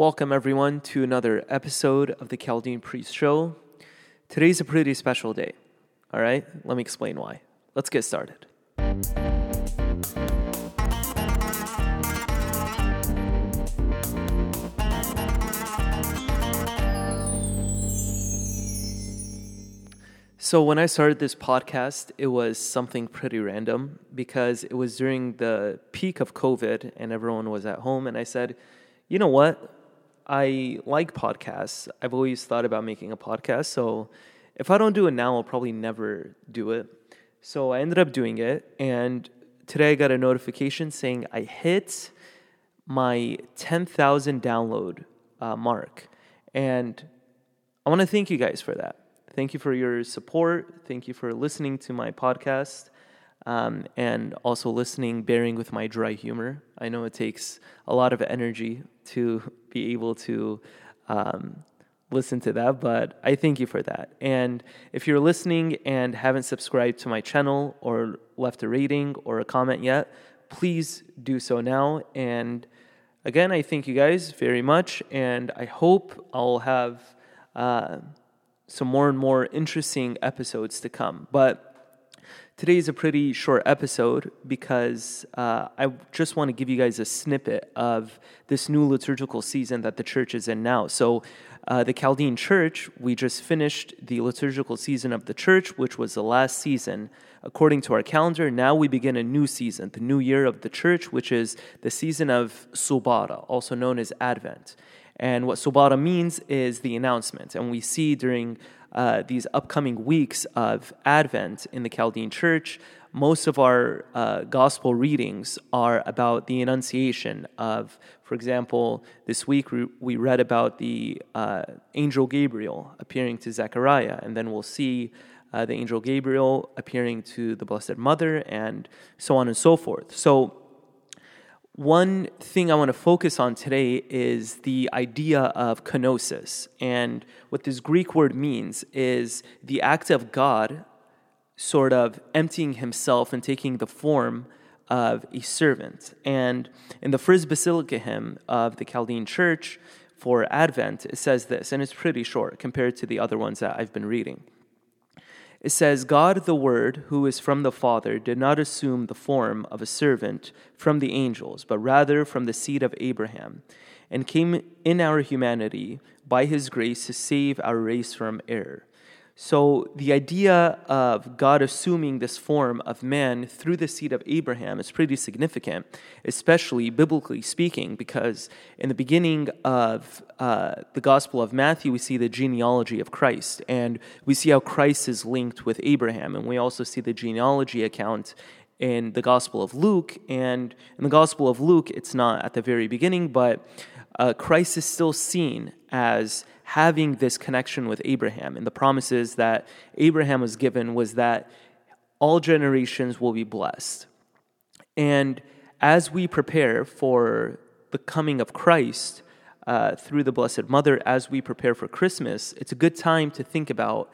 Welcome, everyone, to another episode of the Chaldean Priest Show. Today's a pretty special day. All right, let me explain why. Let's get started. So, when I started this podcast, it was something pretty random because it was during the peak of COVID and everyone was at home. And I said, you know what? I like podcasts. I've always thought about making a podcast. So if I don't do it now, I'll probably never do it. So I ended up doing it. And today I got a notification saying I hit my 10,000 download uh, mark. And I want to thank you guys for that. Thank you for your support. Thank you for listening to my podcast um, and also listening, bearing with my dry humor. I know it takes a lot of energy to be able to um, listen to that, but I thank you for that. And if you're listening and haven't subscribed to my channel or left a rating or a comment yet, please do so now. And again, I thank you guys very much, and I hope I'll have uh, some more and more interesting episodes to come. But Today is a pretty short episode because uh, I just want to give you guys a snippet of this new liturgical season that the church is in now. So, uh, the Chaldean Church, we just finished the liturgical season of the church, which was the last season according to our calendar. Now we begin a new season, the new year of the church, which is the season of Subara, also known as Advent. And what Subara means is the announcement. And we see during uh, these upcoming weeks of Advent in the Chaldean Church, most of our uh, gospel readings are about the Annunciation of, for example, this week we read about the uh, angel Gabriel appearing to Zechariah, and then we'll see uh, the angel Gabriel appearing to the Blessed Mother, and so on and so forth. So, one thing I want to focus on today is the idea of kenosis. And what this Greek word means is the act of God sort of emptying himself and taking the form of a servant. And in the first Basilica hymn of the Chaldean Church for Advent, it says this, and it's pretty short compared to the other ones that I've been reading. It says, God the Word, who is from the Father, did not assume the form of a servant from the angels, but rather from the seed of Abraham, and came in our humanity by his grace to save our race from error. So, the idea of God assuming this form of man through the seed of Abraham is pretty significant, especially biblically speaking, because in the beginning of uh, the Gospel of Matthew, we see the genealogy of Christ, and we see how Christ is linked with Abraham, and we also see the genealogy account in the Gospel of Luke. And in the Gospel of Luke, it's not at the very beginning, but uh, Christ is still seen as having this connection with Abraham. And the promises that Abraham was given was that all generations will be blessed. And as we prepare for the coming of Christ uh, through the Blessed Mother, as we prepare for Christmas, it's a good time to think about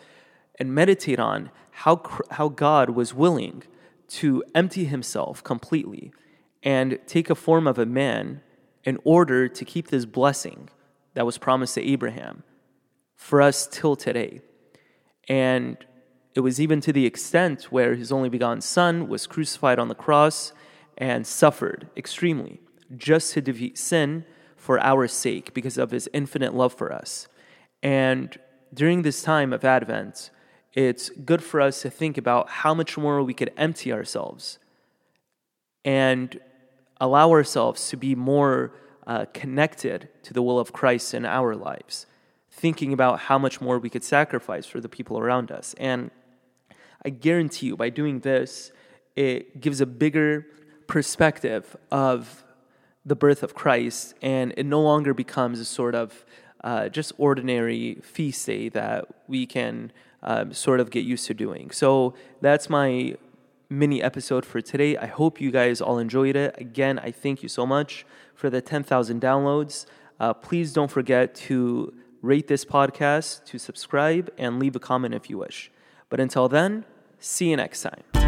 and meditate on how, how God was willing to empty himself completely and take a form of a man in order to keep this blessing that was promised to Abraham for us till today. And it was even to the extent where his only begotten son was crucified on the cross and suffered extremely just to defeat sin for our sake because of his infinite love for us. And during this time of Advent, it's good for us to think about how much more we could empty ourselves and allow ourselves to be more uh, connected to the will of Christ in our lives, thinking about how much more we could sacrifice for the people around us. And I guarantee you, by doing this, it gives a bigger perspective of the birth of Christ, and it no longer becomes a sort of uh, just ordinary feast day that we can um, sort of get used to doing. So that's my mini episode for today. I hope you guys all enjoyed it. Again, I thank you so much for the 10,000 downloads. Uh, please don't forget to rate this podcast, to subscribe, and leave a comment if you wish. But until then, see you next time.